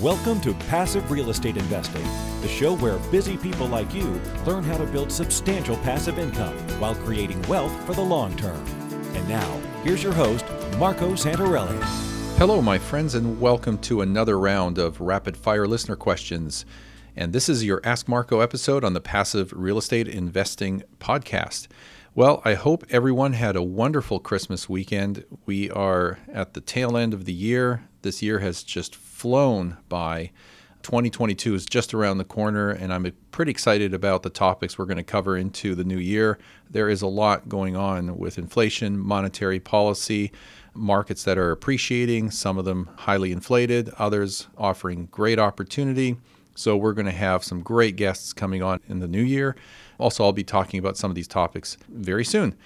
Welcome to Passive Real Estate Investing, the show where busy people like you learn how to build substantial passive income while creating wealth for the long term. And now, here's your host, Marco Santarelli. Hello, my friends, and welcome to another round of rapid fire listener questions. And this is your Ask Marco episode on the Passive Real Estate Investing podcast. Well, I hope everyone had a wonderful Christmas weekend. We are at the tail end of the year. This year has just flown by. 2022 is just around the corner, and I'm pretty excited about the topics we're going to cover into the new year. There is a lot going on with inflation, monetary policy, markets that are appreciating, some of them highly inflated, others offering great opportunity. So, we're going to have some great guests coming on in the new year. Also, I'll be talking about some of these topics very soon.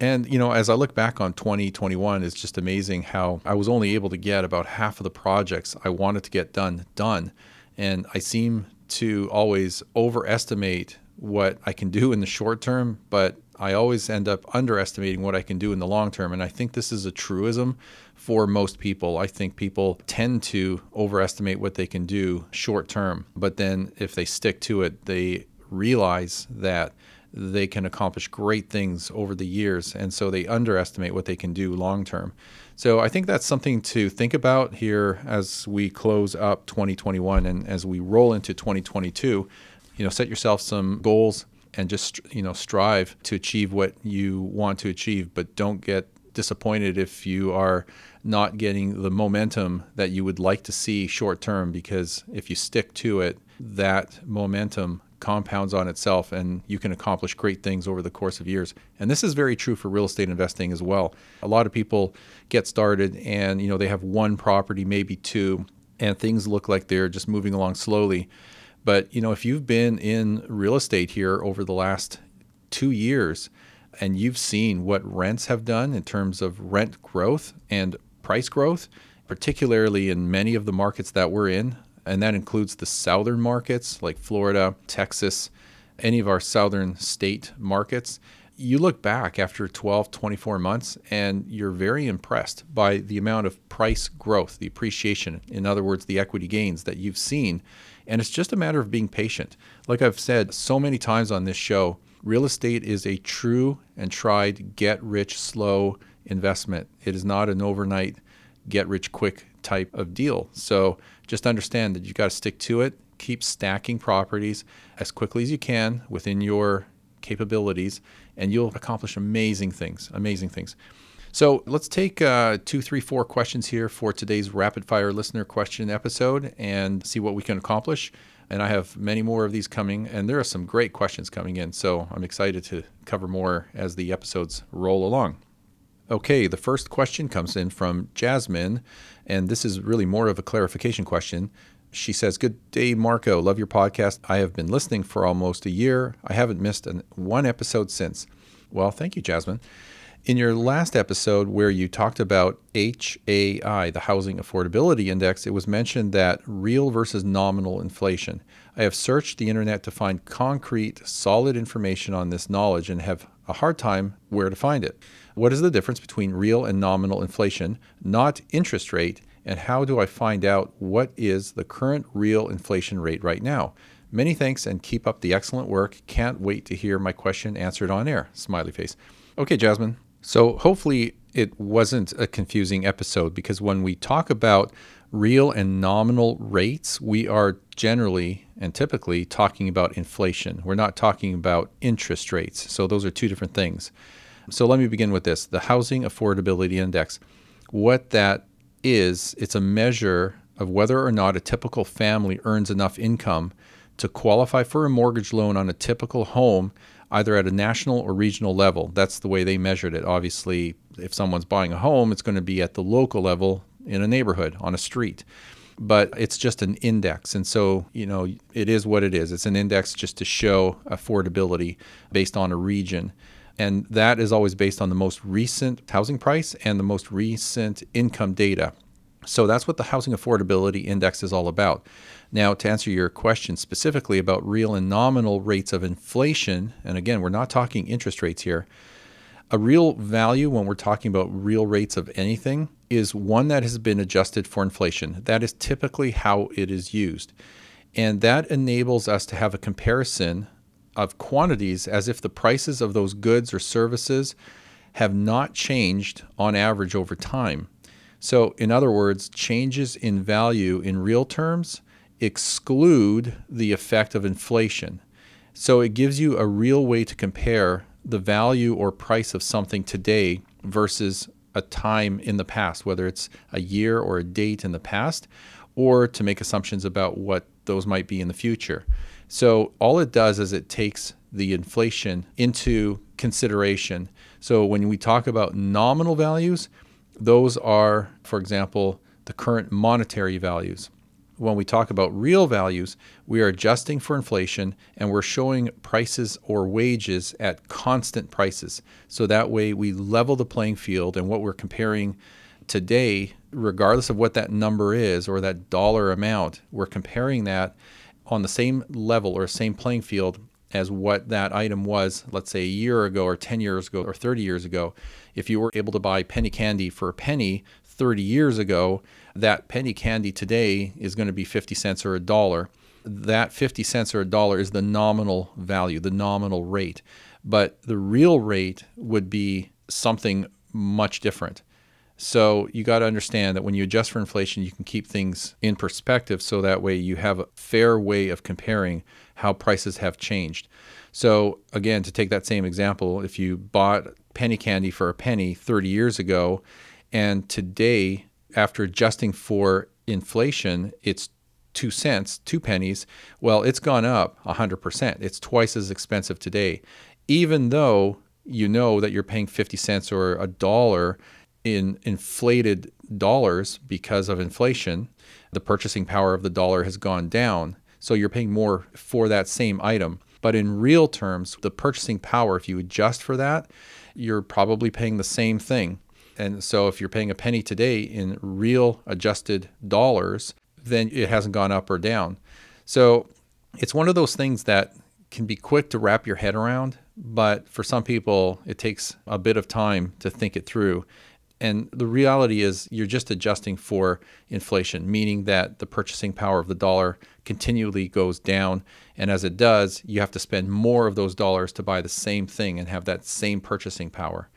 And, you know, as I look back on 2021, it's just amazing how I was only able to get about half of the projects I wanted to get done, done. And I seem to always overestimate what I can do in the short term, but I always end up underestimating what I can do in the long term. And I think this is a truism for most people. I think people tend to overestimate what they can do short term, but then if they stick to it, they realize that they can accomplish great things over the years, and so they underestimate what they can do long term. So I think that's something to think about here as we close up 2021 and as we roll into 2022. You know, set yourself some goals and just you know strive to achieve what you want to achieve, but don't get disappointed if you are not getting the momentum that you would like to see short term because if you stick to it, that momentum compounds on itself and you can accomplish great things over the course of years. And this is very true for real estate investing as well. A lot of people get started and you know they have one property, maybe two, and things look like they're just moving along slowly. But you know, if you've been in real estate here over the last 2 years and you've seen what rents have done in terms of rent growth and price growth, particularly in many of the markets that we're in, and that includes the southern markets like Florida, Texas, any of our southern state markets. You look back after 12, 24 months, and you're very impressed by the amount of price growth, the appreciation, in other words, the equity gains that you've seen. And it's just a matter of being patient. Like I've said so many times on this show, real estate is a true and tried get rich slow investment. It is not an overnight get rich quick type of deal. So just understand that you got to stick to it. Keep stacking properties as quickly as you can within your capabilities, and you'll accomplish amazing things. Amazing things. So let's take uh, two, three, four questions here for today's rapid fire listener question episode and see what we can accomplish. And I have many more of these coming, and there are some great questions coming in. So I'm excited to cover more as the episodes roll along. Okay, the first question comes in from Jasmine, and this is really more of a clarification question. She says, Good day, Marco. Love your podcast. I have been listening for almost a year. I haven't missed an, one episode since. Well, thank you, Jasmine. In your last episode, where you talked about HAI, the Housing Affordability Index, it was mentioned that real versus nominal inflation. I have searched the internet to find concrete, solid information on this knowledge and have a hard time where to find it. What is the difference between real and nominal inflation, not interest rate, and how do I find out what is the current real inflation rate right now? Many thanks and keep up the excellent work. Can't wait to hear my question answered on air. Smiley face. Okay, Jasmine. So hopefully it wasn't a confusing episode because when we talk about real and nominal rates, we are generally and typically talking about inflation. We're not talking about interest rates. So those are two different things. So let me begin with this the Housing Affordability Index. What that is, it's a measure of whether or not a typical family earns enough income to qualify for a mortgage loan on a typical home, either at a national or regional level. That's the way they measured it. Obviously, if someone's buying a home, it's going to be at the local level in a neighborhood, on a street. But it's just an index. And so, you know, it is what it is. It's an index just to show affordability based on a region and that is always based on the most recent housing price and the most recent income data. So that's what the Housing Affordability Index is all about. Now, to answer your question specifically about real and nominal rates of inflation, and again, we're not talking interest rates here. A real value when we're talking about real rates of anything is one that has been adjusted for inflation. That is typically how it is used. And that enables us to have a comparison of quantities as if the prices of those goods or services have not changed on average over time. So, in other words, changes in value in real terms exclude the effect of inflation. So, it gives you a real way to compare the value or price of something today versus a time in the past, whether it's a year or a date in the past, or to make assumptions about what those might be in the future. So, all it does is it takes the inflation into consideration. So, when we talk about nominal values, those are, for example, the current monetary values when we talk about real values, we are adjusting for inflation and we're showing prices or wages at constant prices. So that way we level the playing field and what we're comparing today, regardless of what that number is or that dollar amount, we're comparing that on the same level or same playing field as what that item was, let's say a year ago or 10 years ago or 30 years ago. If you were able to buy penny candy for a penny 30 years ago, that penny candy today is going to be 50 cents or a dollar. That 50 cents or a dollar is the nominal value, the nominal rate. But the real rate would be something much different. So you got to understand that when you adjust for inflation, you can keep things in perspective so that way you have a fair way of comparing how prices have changed. So again, to take that same example, if you bought penny candy for a penny 30 years ago and today after adjusting for inflation, it's two cents, two pennies. Well, it's gone up 100%. It's twice as expensive today, even though you know that you're paying 50 cents or a dollar in inflated dollars because of inflation. The purchasing power of the dollar has gone down. So you're paying more for that same item. But in real terms, the purchasing power, if you adjust for that, you're probably paying the same thing. And so if you're paying a penny today in real adjusted dollars, then it hasn't gone up or down. So it's one of those things that can be quick to wrap your head around, but for some people, it takes a bit of time to think it through. And the reality is, you're just adjusting for inflation, meaning that the purchasing power of the dollar continually goes down. And as it does, you have to spend more of those dollars to buy the same thing and have that same purchasing power.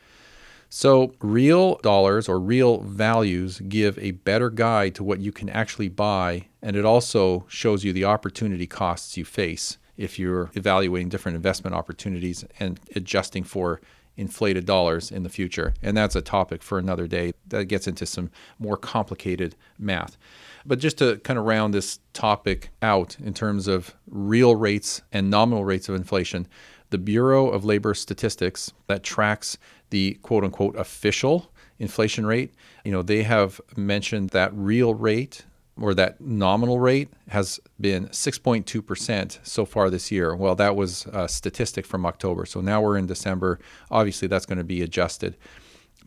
So, real dollars or real values give a better guide to what you can actually buy, and it also shows you the opportunity costs you face if you're evaluating different investment opportunities and adjusting for inflated dollars in the future. And that's a topic for another day that gets into some more complicated math. But just to kind of round this topic out in terms of real rates and nominal rates of inflation, the Bureau of Labor Statistics that tracks the quote unquote official inflation rate, you know, they have mentioned that real rate or that nominal rate has been 6.2% so far this year. Well, that was a statistic from October. So now we're in December. Obviously, that's going to be adjusted.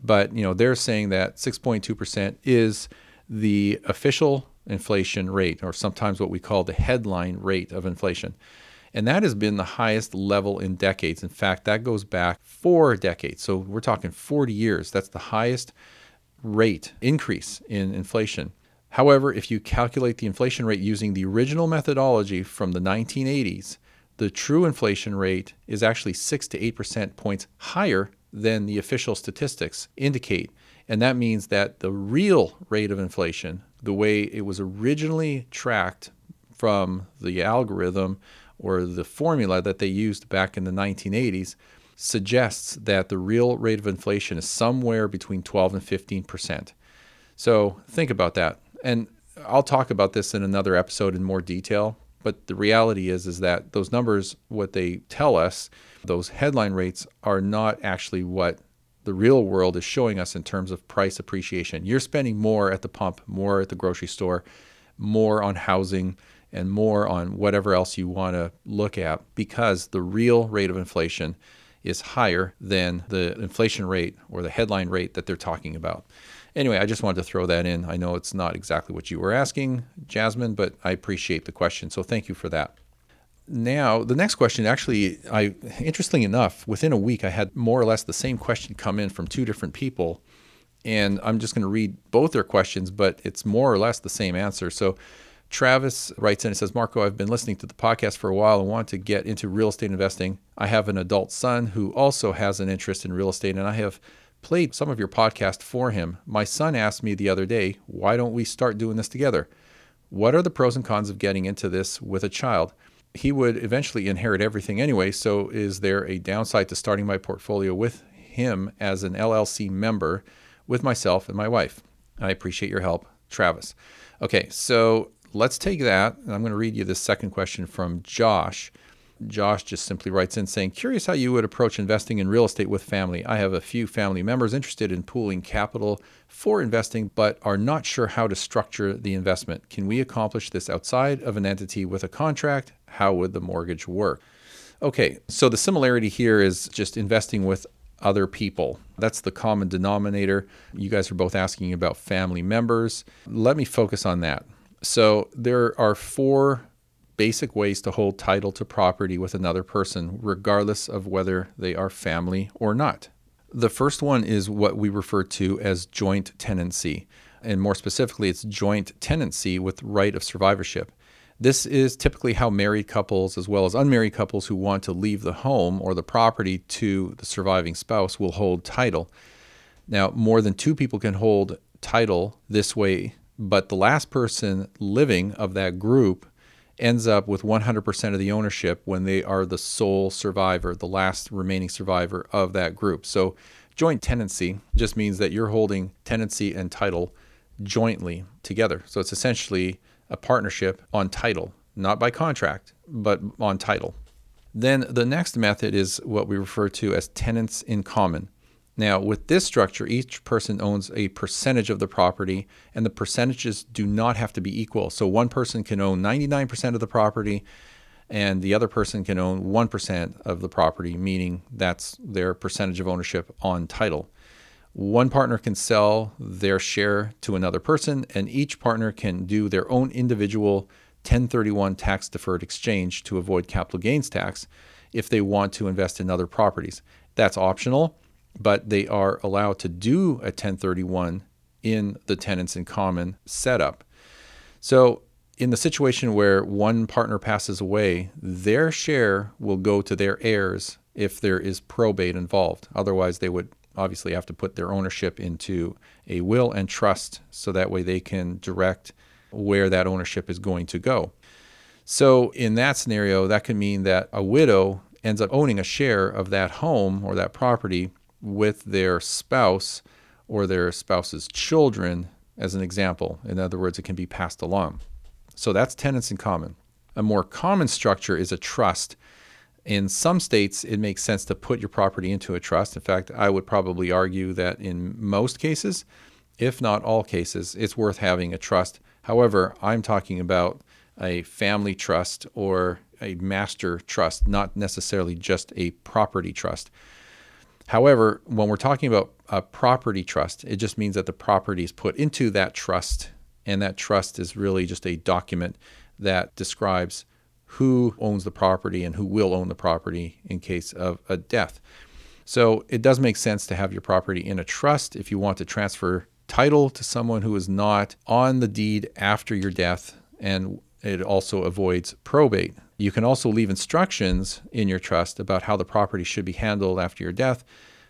But, you know, they're saying that 6.2% is the official inflation rate, or sometimes what we call the headline rate of inflation. And that has been the highest level in decades. In fact, that goes back four decades. So we're talking 40 years. That's the highest rate increase in inflation. However, if you calculate the inflation rate using the original methodology from the 1980s, the true inflation rate is actually 6 to 8% points higher than the official statistics indicate. And that means that the real rate of inflation, the way it was originally tracked from the algorithm or the formula that they used back in the 1980s suggests that the real rate of inflation is somewhere between 12 and 15 percent. So think about that. And I'll talk about this in another episode in more detail. But the reality is, is that those numbers, what they tell us, those headline rates are not actually what the real world is showing us in terms of price appreciation. You're spending more at the pump, more at the grocery store, more on housing, and more on whatever else you want to look at because the real rate of inflation is higher than the inflation rate or the headline rate that they're talking about. Anyway, I just wanted to throw that in. I know it's not exactly what you were asking, Jasmine, but I appreciate the question. So thank you for that. Now, the next question actually, I interestingly enough, within a week I had more or less the same question come in from two different people And I'm just going to read both their questions, but it's more or less the same answer. So Travis writes in and says, Marco, I've been listening to the podcast for a while and want to get into real estate investing. I have an adult son who also has an interest in real estate, and I have played some of your podcast for him. My son asked me the other day, why don't we start doing this together? What are the pros and cons of getting into this with a child? He would eventually inherit everything anyway, so is there a downside to starting my portfolio with him as an LLC member with myself and my wife? I appreciate your help, Travis. Okay, so let's take that. And I'm going to read you the second question from Josh. Josh just simply writes in saying, Curious how you would approach investing in real estate with family. I have a few family members interested in pooling capital for investing, but are not sure how to structure the investment. Can we accomplish this outside of an entity with a contract? How would the mortgage work? Okay, so the similarity here is just investing with other people. That's the common denominator. You guys are both asking about family members. Let me focus on that. So there are four basic ways to hold title to property with another person, regardless of whether they are family or not. The first one is what we refer to as joint tenancy, and more specifically, it's joint tenancy with right of survivorship. This is typically how married couples, as well as unmarried couples who want to leave the home or the property to the surviving spouse, will hold title. Now, more than two people can hold title this way, but the last person living of that group ends up with 100% of the ownership when they are the sole survivor, the last remaining survivor of that group. So, joint tenancy just means that you're holding tenancy and title jointly together. So, it's essentially a partnership on title, not by contract, but on title. Then the next method is what we refer to as tenants in common. Now, with this structure, each person owns a percentage of the property, and the percentages do not have to be equal. So, one person can own 99% of the property, and the other person can own 1% of the property, meaning that's their percentage of ownership on title. One partner can sell their share to another person, and each partner can do their own individual 1031 tax deferred exchange to avoid capital gains tax if they want to invest in other properties. That's optional but they are allowed to do a 1031 in the tenants in common setup. So, in the situation where one partner passes away, their share will go to their heirs if there is probate involved. Otherwise, they would obviously have to put their ownership into a will and trust so that way they can direct where that ownership is going to go. So, in that scenario, that could mean that a widow ends up owning a share of that home or that property with their spouse or their spouse's children, as an example. In other words, it can be passed along. So that's tenants in common. A more common structure is a trust. In some states, it makes sense to put your property into a trust. In fact, I would probably argue that in most cases, if not all cases, it's worth having a trust. However, I'm talking about a family trust or a master trust, not necessarily just a property trust. However, when we're talking about a property trust, it just means that the property is put into that trust, and that trust is really just a document that describes who owns the property and who will own the property in case of a death. So it does make sense to have your property in a trust if you want to transfer title to someone who is not on the deed after your death, and it also avoids probate. You can also leave instructions in your trust about how the property should be handled after your death.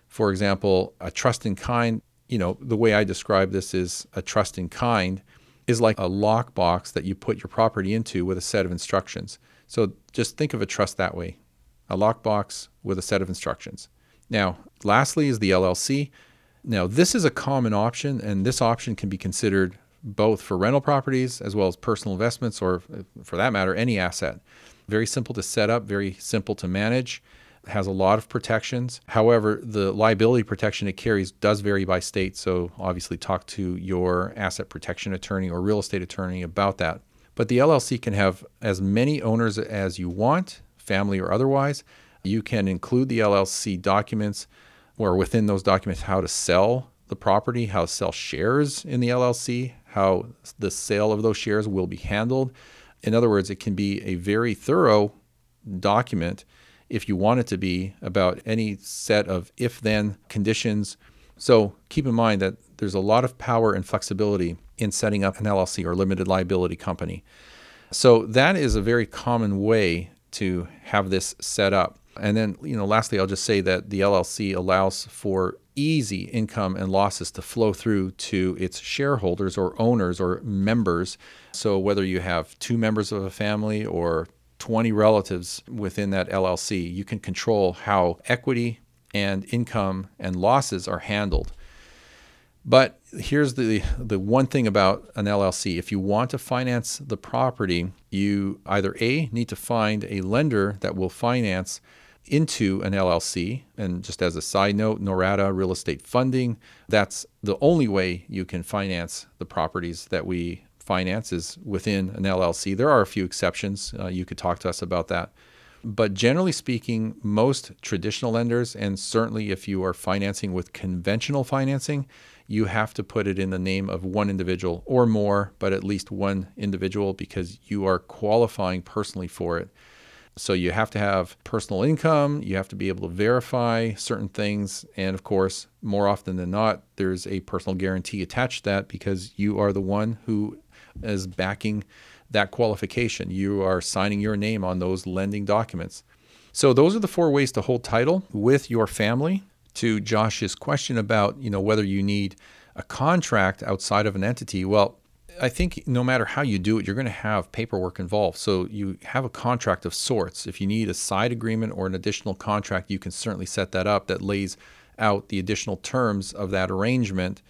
For example, a trust in kind, you know, the way I describe this is a trust in kind is like a lockbox that you put your property into with a set of instructions. So just think of a trust that way a lockbox with a set of instructions. Now, lastly, is the LLC. Now, this is a common option, and this option can be considered both for rental properties as well as personal investments, or for that matter, any asset. Very simple to set up, very simple to manage, has a lot of protections. However, the liability protection it carries does vary by state. So, obviously, talk to your asset protection attorney or real estate attorney about that. But the LLC can have as many owners as you want, family or otherwise. You can include the LLC documents or within those documents how to sell the property, how to sell shares in the LLC, how the sale of those shares will be handled. In other words, it can be a very thorough document if you want it to be about any set of if then conditions. So keep in mind that there's a lot of power and flexibility in setting up an LLC or limited liability company. So that is a very common way to have this set up. And then, you know, lastly, I'll just say that the LLC allows for easy income and losses to flow through to its shareholders or owners or members. So whether you have two members of a family or 20 relatives within that LLC, you can control how equity and income and losses are handled. But here's the the one thing about an LLC. If you want to finance the property, you either A need to find a lender that will finance into an LLC. And just as a side note, Norada Real Estate Funding, that's the only way you can finance the properties that we finance is within an LLC. There are a few exceptions. Uh, you could talk to us about that. But generally speaking, most traditional lenders, and certainly if you are financing with conventional financing, you have to put it in the name of one individual or more, but at least one individual because you are qualifying personally for it. So you have to have personal income, you have to be able to verify certain things, and of course, more often than not, there's a personal guarantee attached to that because you are the one who is backing that qualification. You are signing your name on those lending documents. So those are the four ways to hold title with your family. To Josh's question about, you know, whether you need a contract outside of an entity, well, I think no matter how you do it, you're going to have paperwork involved. So you have a contract of sorts. If you need a side agreement or an additional contract, you can certainly set that up that lays out the additional terms of that arrangement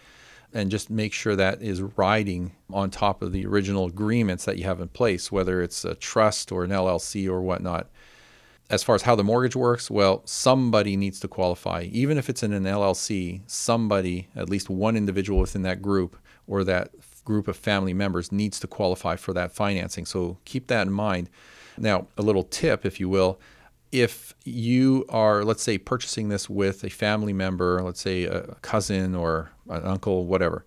and just make sure that is riding on top of the original agreements that you have in place, whether it's a trust or an LLC or whatnot. As far as how the mortgage works, well, somebody needs to qualify. Even if it's in an LLC, somebody, at least one individual within that group or that group of family members needs to qualify for that financing. So keep that in mind. Now, a little tip, if you will, if you are, let's say, purchasing this with a family member, let's say a cousin or an uncle, whatever,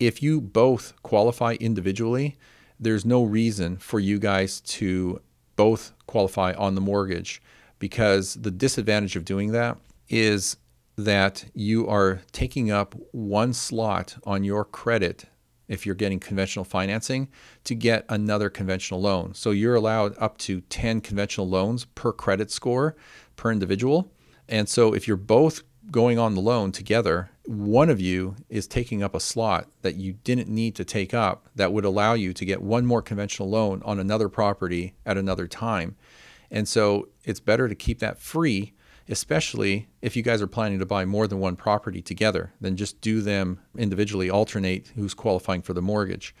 if you both qualify individually, there's no reason for you guys to both qualify on the mortgage because the disadvantage of doing that is that you are taking up one slot on your credit if you're getting conventional financing to get another conventional loan. So you're allowed up to 10 conventional loans per credit score per individual. And so if you're both going on the loan together, one of you is taking up a slot that you didn't need to take up that would allow you to get one more conventional loan on another property at another time. And so it's better to keep that free especially if you guys are planning to buy more than one property together, then just do them individually, alternate who's qualifying for the mortgage.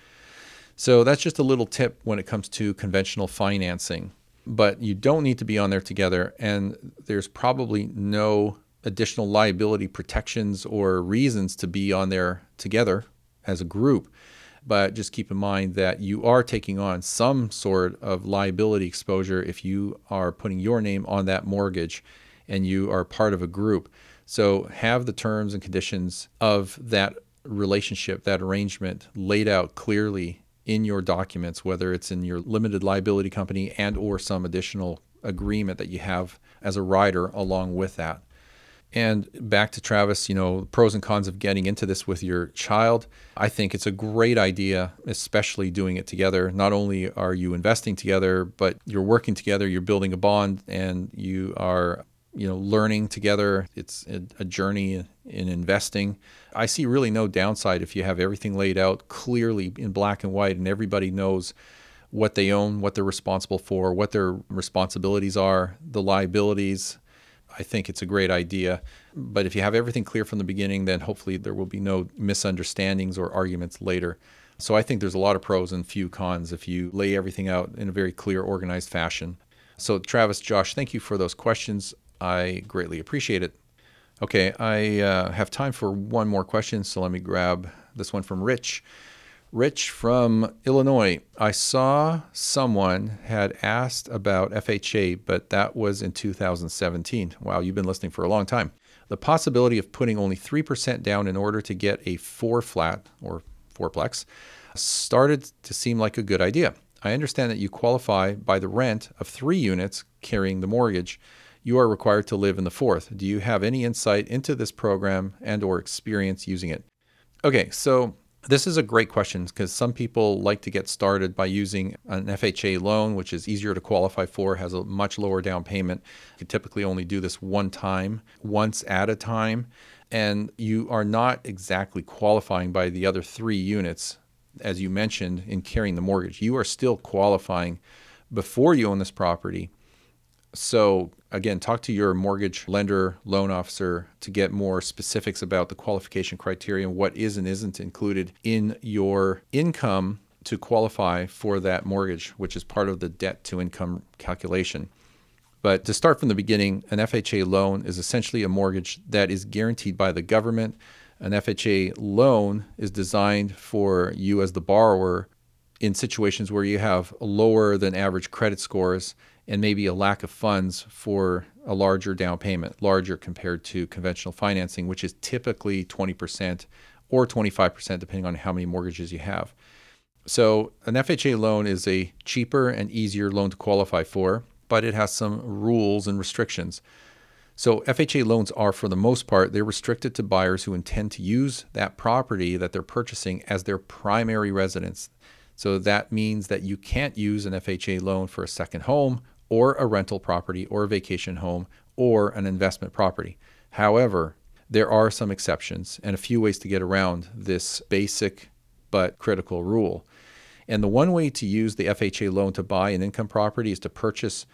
So that's just a little tip when it comes to conventional financing. But you don't need to be on there together, and there's probably no additional liability protections or reasons to be on there together as a group. But just keep in mind that you are taking on some sort of liability exposure if you are putting your name on that mortgage and you are part of a group. So have the terms and conditions of that relationship, that arrangement laid out clearly in your documents, whether it's in your limited liability company and or some additional agreement that you have as a rider along with that. And back to Travis, you know, pros and cons of getting into this with your child. I think it's a great idea, especially doing it together. Not only are you investing together, but you're working together, you're building a bond, and you are you know, learning together. It's a, journey in investing. I see really no downside if you have everything laid out clearly in black and white and everybody knows what they own, what they're responsible for, what their responsibilities are, the liabilities. I think it's a great idea. But if you have everything clear from the beginning, then hopefully there will be no misunderstandings or arguments later. So I think there's a lot of pros and few cons if you lay everything out in a very clear, organized fashion. So, Travis, Josh, thank you for those questions. I greatly appreciate it. Okay, I uh, have time for one more question, so let me grab this one from Rich. Rich from Illinois. I saw someone had asked about FHA, but that was in 2017. Wow, you've been listening for a long time. The possibility of putting only 3% down in order to get a four flat or fourplex started to seem like a good idea. I understand that you qualify by the rent of three units carrying the mortgage you are required to live in the fourth. Do you have any insight into this program and or experience using it? Okay, so this is a great question because some people like to get started by using an FHA loan, which is easier to qualify for, has a much lower down payment. You typically only do this one time, once at a time, and you are not exactly qualifying by the other three units, as you mentioned, in carrying the mortgage. You are still qualifying before you own this property. So, again, talk to your mortgage lender, loan officer to get more specifics about the qualification criteria and what is and isn't included in your income to qualify for that mortgage, which is part of the debt to income calculation. But to start from the beginning, an FHA loan is essentially a mortgage that is guaranteed by the government. An FHA loan is designed for you as the borrower in situations where you have lower than average credit scores and maybe a lack of funds for a larger down payment, larger compared to conventional financing, which is typically 20% or 25%, depending on how many mortgages you have. So, an FHA loan is a cheaper and easier loan to qualify for, but it has some rules and restrictions. So, FHA loans are, for the most part, they're restricted to buyers who intend to use that property that they're purchasing as their primary residence. So, that means that you can't use an FHA loan for a second home or a rental property or a vacation home or an investment property. However, there are some exceptions and a few ways to get around this basic but critical rule. And the one way to use the FHA loan to buy an income property is to purchase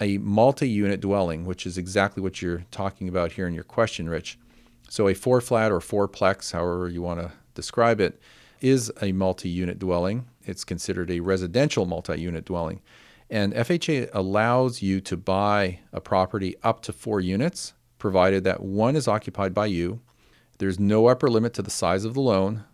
a multi unit dwelling, which is exactly what you're talking about here in your question, Rich. So, a four flat or fourplex, however you want to describe it, is a multi unit dwelling. It's considered a residential multi unit dwelling. And FHA allows you to buy a property up to four units, provided that one is occupied by you. There's no upper limit to the size of the loan.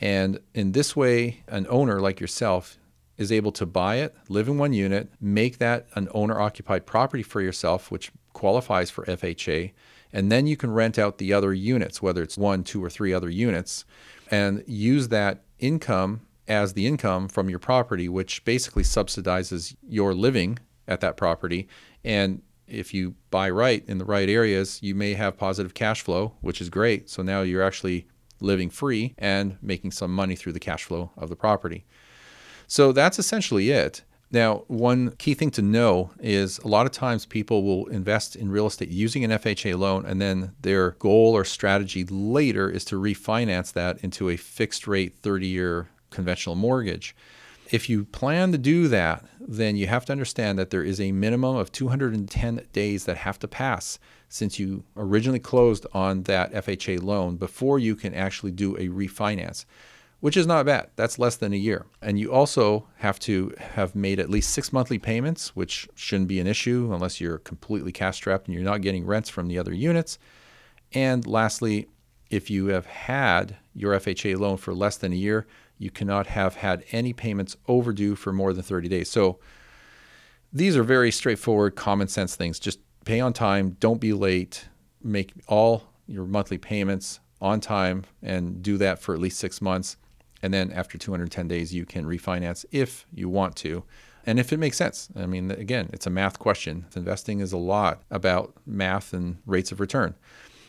And in this way, an owner like yourself is able to buy it, live in one unit, make that an owner occupied property for yourself, which qualifies for FHA. And then you can rent out the other units, whether it's one, two, or three other units, and use that income as the income from your property, which basically subsidizes your living at that property. And if you buy right in the right areas, you may have positive cash flow, which is great. So now you're actually living free and making some money through the cash flow of the property. So that's essentially it. Now, one key thing to know is a lot of times people will invest in real estate using an FHA loan, and then their goal or strategy later is to refinance that into a fixed rate 30 year conventional mortgage. If you plan to do that, then you have to understand that there is a minimum of 210 days that have to pass since you originally closed on that FHA loan before you can actually do a refinance, which is not bad. That's less than a year. And you also have to have made at least six monthly payments, which shouldn't be an issue unless you're completely cash strapped and you're not getting rents from the other units. And lastly, if you have had your FHA loan for less than a year, you cannot have had any payments overdue for more than 30 days. So these are very straightforward, common sense things. Just pay on time, don't be late, make all your monthly payments on time, and do that for at least six months. And then after 210 days, you can refinance if you want to. And if it makes sense, I mean, again, it's a math question. Investing is a lot about math and rates of return.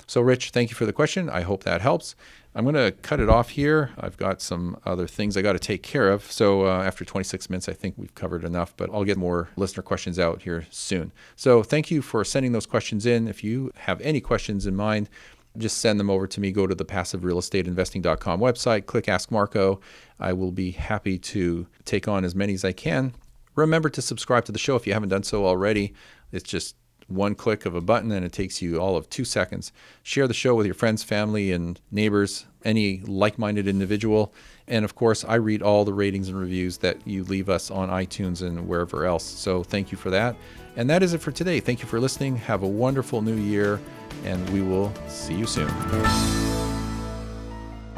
So, Rich, thank you for the question. I hope that helps. I'm going to cut it off here. I've got some other things I got to take care of. So, uh, after 26 minutes, I think we've covered enough, but I'll get more listener questions out here soon. So, thank you for sending those questions in. If you have any questions in mind, just send them over to me. Go to the passiverealestateinvesting.com website, click Ask Marco. I will be happy to take on as many as I can. Remember to subscribe to the show if you haven't done so already. It's just one click of a button and it takes you all of two seconds. Share the show with your friends, family, and neighbors, any like minded individual. And of course, I read all the ratings and reviews that you leave us on iTunes and wherever else. So thank you for that. And that is it for today. Thank you for listening. Have a wonderful new year, and we will see you soon.